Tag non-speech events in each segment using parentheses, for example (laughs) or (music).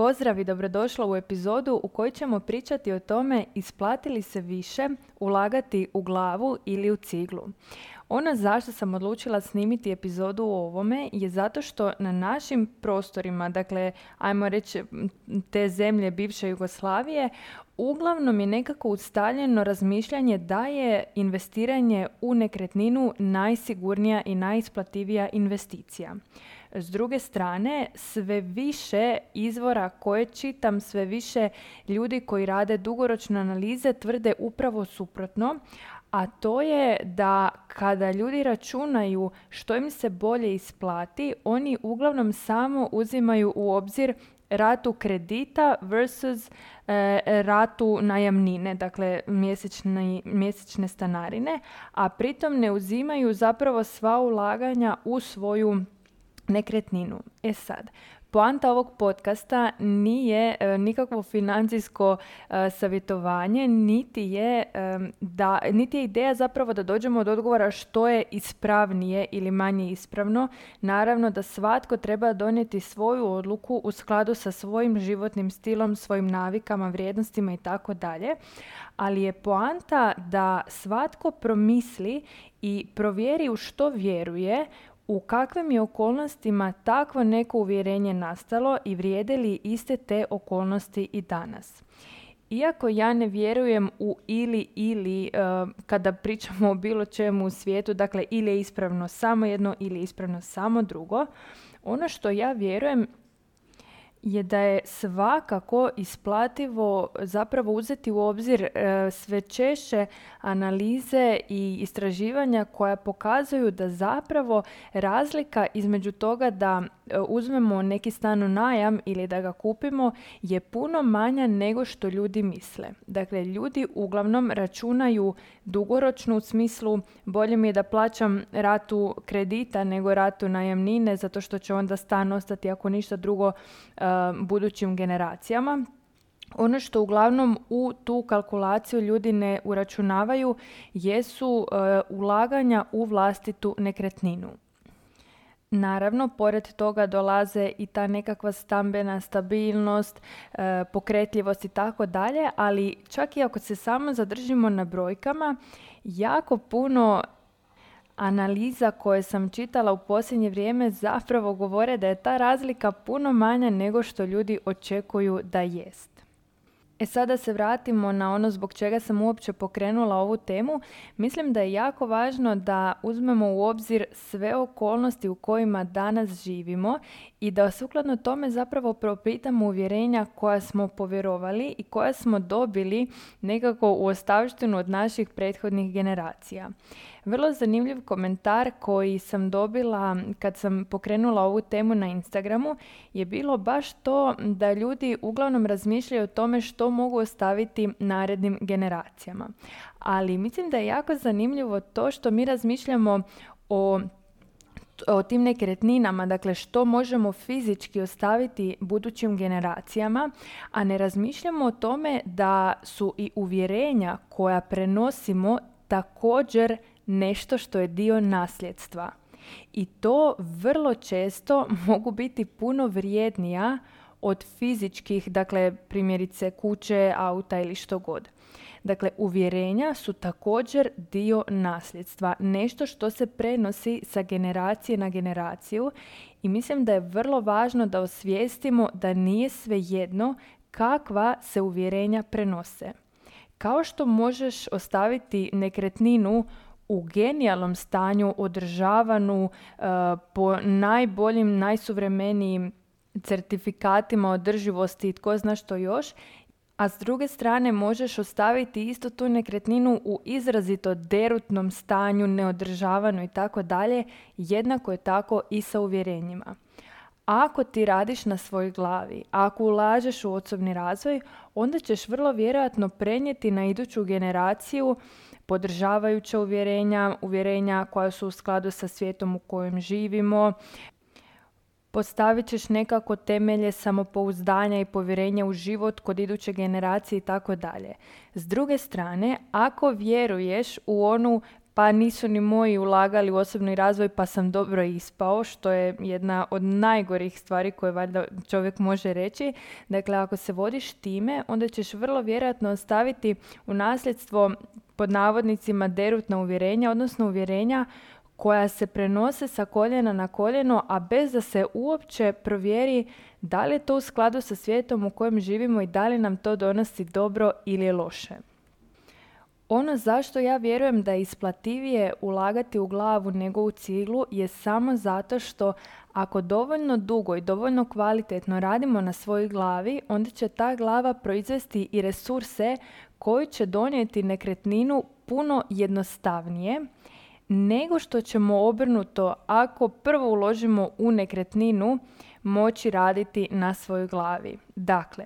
Pozdrav i dobrodošla u epizodu u kojoj ćemo pričati o tome isplatili se više ulagati u glavu ili u ciglu. Ono zašto sam odlučila snimiti epizodu o ovome je zato što na našim prostorima, dakle, ajmo reći te zemlje bivše Jugoslavije, uglavnom je nekako ustaljeno razmišljanje da je investiranje u nekretninu najsigurnija i najisplativija investicija. S druge strane, sve više izvora koje čitam, sve više ljudi koji rade dugoročne analize tvrde upravo suprotno, a to je da kada ljudi računaju što im se bolje isplati, oni uglavnom samo uzimaju u obzir ratu kredita versus e, ratu najamnine, dakle mjesečne, mjesečne stanarine, a pritom ne uzimaju zapravo sva ulaganja u svoju nekretninu. E sad, Poanta ovog podcasta nije e, nikakvo financijsko e, savjetovanje, niti je, e, da, niti je ideja zapravo da dođemo od odgovora što je ispravnije ili manje ispravno. Naravno da svatko treba donijeti svoju odluku u skladu sa svojim životnim stilom, svojim navikama, vrijednostima i tako dalje. Ali je poanta da svatko promisli i provjeri u što vjeruje, u kakvim je okolnostima takvo neko uvjerenje nastalo i vrijede li iste te okolnosti i danas. Iako ja ne vjerujem u ili ili eh, kada pričamo o bilo čemu u svijetu, dakle ili je ispravno samo jedno ili je ispravno samo drugo, ono što ja vjerujem je da je svakako isplativo zapravo uzeti u obzir e, sve češće analize i istraživanja koja pokazuju da zapravo razlika između toga da uzmemo neki stan u najam ili da ga kupimo je puno manja nego što ljudi misle. Dakle, ljudi uglavnom računaju dugoročno u smislu bolje mi je da plaćam ratu kredita nego ratu najamnine zato što će onda stan ostati ako ništa drugo e, budućim generacijama. Ono što uglavnom u tu kalkulaciju ljudi ne uračunavaju jesu e, ulaganja u vlastitu nekretninu. Naravno, pored toga dolaze i ta nekakva stambena stabilnost, e, pokretljivost i tako dalje, ali čak i ako se samo zadržimo na brojkama, jako puno analiza koje sam čitala u posljednje vrijeme zapravo govore da je ta razlika puno manja nego što ljudi očekuju da jest. E sada se vratimo na ono zbog čega sam uopće pokrenula ovu temu. Mislim da je jako važno da uzmemo u obzir sve okolnosti u kojima danas živimo i da sukladno tome zapravo propitamo uvjerenja koja smo povjerovali i koja smo dobili nekako u ostavštinu od naših prethodnih generacija. Vrlo zanimljiv komentar koji sam dobila kad sam pokrenula ovu temu na Instagramu je bilo baš to da ljudi uglavnom razmišljaju o tome što mogu ostaviti narednim generacijama. Ali mislim da je jako zanimljivo to što mi razmišljamo o o tim nekretninama, dakle što možemo fizički ostaviti budućim generacijama, a ne razmišljamo o tome da su i uvjerenja koja prenosimo također nešto što je dio nasljedstva. I to vrlo često (laughs) mogu biti puno vrijednija od fizičkih, dakle primjerice kuće, auta ili što god. Dakle, uvjerenja su također dio nasljedstva, nešto što se prenosi sa generacije na generaciju i mislim da je vrlo važno da osvijestimo da nije svejedno kakva se uvjerenja prenose. Kao što možeš ostaviti nekretninu u genijalnom stanju, održavanu uh, po najboljim, najsuvremenijim certifikatima održivosti i tko zna što još, a s druge strane možeš ostaviti isto tu nekretninu u izrazito derutnom stanju, neodržavanu i tako dalje, jednako je tako i sa uvjerenjima. Ako ti radiš na svojoj glavi, ako ulažeš u osobni razvoj, onda ćeš vrlo vjerojatno prenijeti na iduću generaciju podržavajuća uvjerenja, uvjerenja koja su u skladu sa svijetom u kojem živimo. Postavit ćeš nekako temelje samopouzdanja i povjerenja u život kod iduće generacije i tako dalje. S druge strane, ako vjeruješ u onu pa nisu ni moji ulagali u osobni razvoj pa sam dobro ispao, što je jedna od najgorih stvari koje valjda čovjek može reći. Dakle, ako se vodiš time, onda ćeš vrlo vjerojatno ostaviti u nasljedstvo pod navodnicima derutna uvjerenja, odnosno uvjerenja koja se prenose sa koljena na koljeno, a bez da se uopće provjeri da li je to u skladu sa svijetom u kojem živimo i da li nam to donosi dobro ili loše. Ono zašto ja vjerujem da je isplativije ulagati u glavu nego u ciglu je samo zato što ako dovoljno dugo i dovoljno kvalitetno radimo na svojoj glavi, onda će ta glava proizvesti i resurse koji će donijeti nekretninu puno jednostavnije nego što ćemo obrnuto ako prvo uložimo u nekretninu moći raditi na svojoj glavi. Dakle,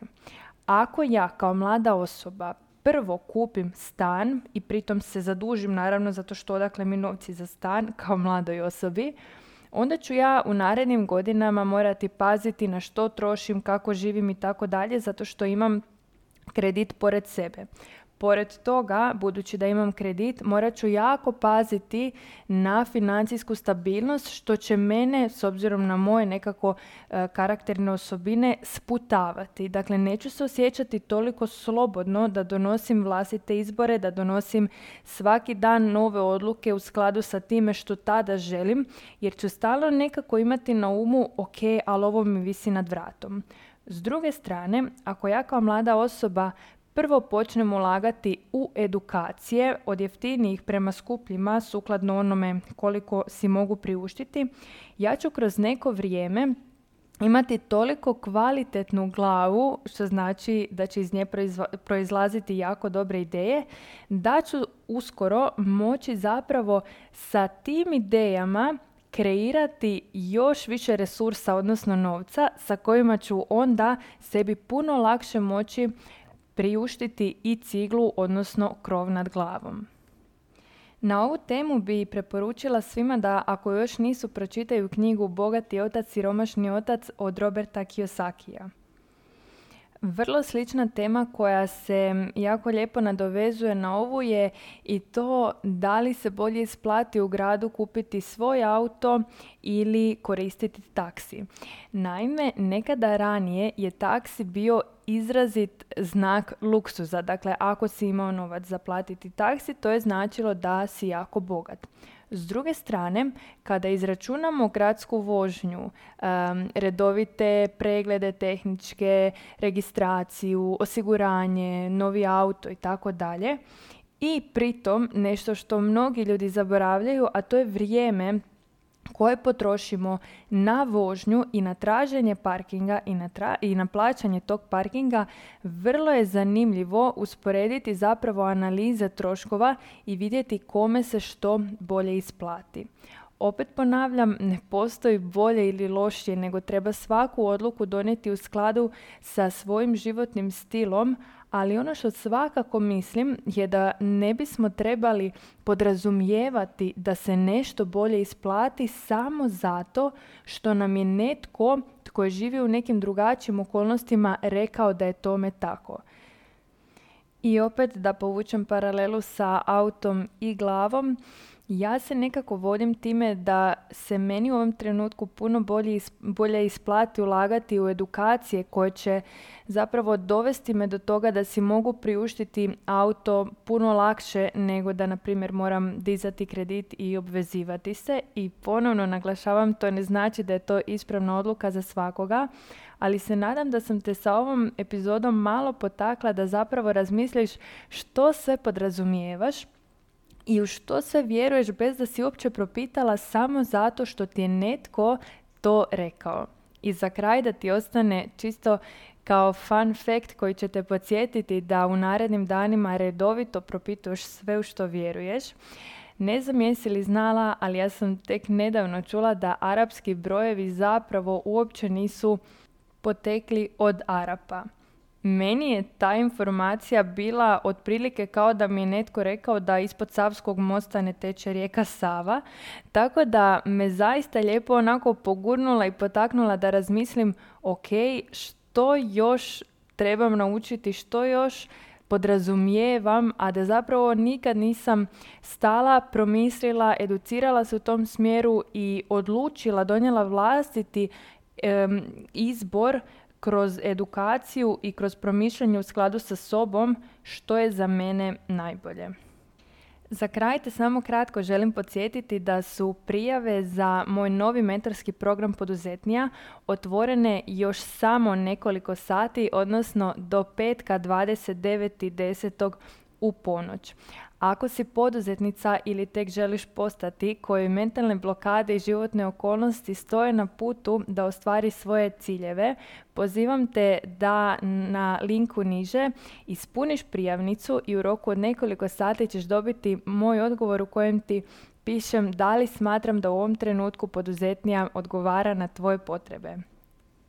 ako ja kao mlada osoba prvo kupim stan i pritom se zadužim naravno zato što odakle mi novci za stan (laughs) kao mladoj osobi, onda ću ja u narednim godinama morati paziti na što trošim, kako živim i tako dalje zato što imam kredit pored sebe. Pored toga, budući da imam kredit, morat ću jako paziti na financijsku stabilnost što će mene, s obzirom na moje nekako e, karakterne osobine, sputavati. Dakle, neću se osjećati toliko slobodno da donosim vlastite izbore, da donosim svaki dan nove odluke u skladu sa time što tada želim, jer ću stalno nekako imati na umu, ok, ali ovo mi visi nad vratom. S druge strane, ako ja kao mlada osoba prvo počnemo ulagati u edukacije od jeftinijih prema skupljima sukladno onome koliko si mogu priuštiti, ja ću kroz neko vrijeme imati toliko kvalitetnu glavu, što znači da će iz nje proizlaziti jako dobre ideje, da ću uskoro moći zapravo sa tim idejama kreirati još više resursa, odnosno novca, sa kojima ću onda sebi puno lakše moći priuštiti i ciglu, odnosno krov nad glavom. Na ovu temu bi preporučila svima da ako još nisu pročitaju knjigu Bogati otac, siromašni otac od Roberta Kiyosakija. Vrlo slična tema koja se jako lijepo nadovezuje na ovu je i to da li se bolje isplati u gradu kupiti svoj auto ili koristiti taksi. Naime, nekada ranije je taksi bio izrazit znak luksuza. Dakle, ako si imao novac za platiti taksi, to je značilo da si jako bogat. S druge strane, kada izračunamo gradsku vožnju, redovite preglede tehničke, registraciju, osiguranje, novi auto i tako dalje, i pritom nešto što mnogi ljudi zaboravljaju, a to je vrijeme koje potrošimo na vožnju i na traženje parkinga i na, i na plaćanje tog parkinga, vrlo je zanimljivo usporediti zapravo analize troškova i vidjeti kome se što bolje isplati. Opet ponavljam, ne postoji bolje ili lošije, nego treba svaku odluku donijeti u skladu sa svojim životnim stilom, ali ono što svakako mislim je da ne bismo trebali podrazumijevati da se nešto bolje isplati samo zato što nam je netko tko je živio u nekim drugačijim okolnostima rekao da je tome tako. I opet da povučem paralelu sa autom i glavom, ja se nekako vodim time da se meni u ovom trenutku puno bolje, bolje isplati ulagati u edukacije koje će zapravo dovesti me do toga da si mogu priuštiti auto puno lakše nego da na primjer moram dizati kredit i obvezivati se. I ponovno naglašavam to ne znači da je to ispravna odluka za svakoga ali se nadam da sam te sa ovom epizodom malo potakla da zapravo razmisliš što sve podrazumijevaš i u što sve vjeruješ bez da si uopće propitala samo zato što ti je netko to rekao. I za kraj da ti ostane čisto kao fun fact koji će te podsjetiti da u narednim danima redovito propituješ sve u što vjeruješ. Ne znam jesi li znala, ali ja sam tek nedavno čula da arapski brojevi zapravo uopće nisu potekli od Arapa. Meni je ta informacija bila otprilike kao da mi je netko rekao da ispod Savskog mosta ne teče rijeka Sava, tako da me zaista lijepo onako pogurnula i potaknula da razmislim ok, što još trebam naučiti, što još podrazumijevam, a da zapravo nikad nisam stala, promislila, educirala se u tom smjeru i odlučila, donijela vlastiti izbor kroz edukaciju i kroz promišljanje u skladu sa sobom što je za mene najbolje. Za kraj te samo kratko želim podsjetiti da su prijave za moj novi mentorski program poduzetnija otvorene još samo nekoliko sati, odnosno do petka 29.10. u ponoć. Ako si poduzetnica ili tek želiš postati kojoj mentalne blokade i životne okolnosti stoje na putu da ostvari svoje ciljeve, pozivam te da na linku niže ispuniš prijavnicu i u roku od nekoliko sati ćeš dobiti moj odgovor u kojem ti pišem da li smatram da u ovom trenutku poduzetnija odgovara na tvoje potrebe.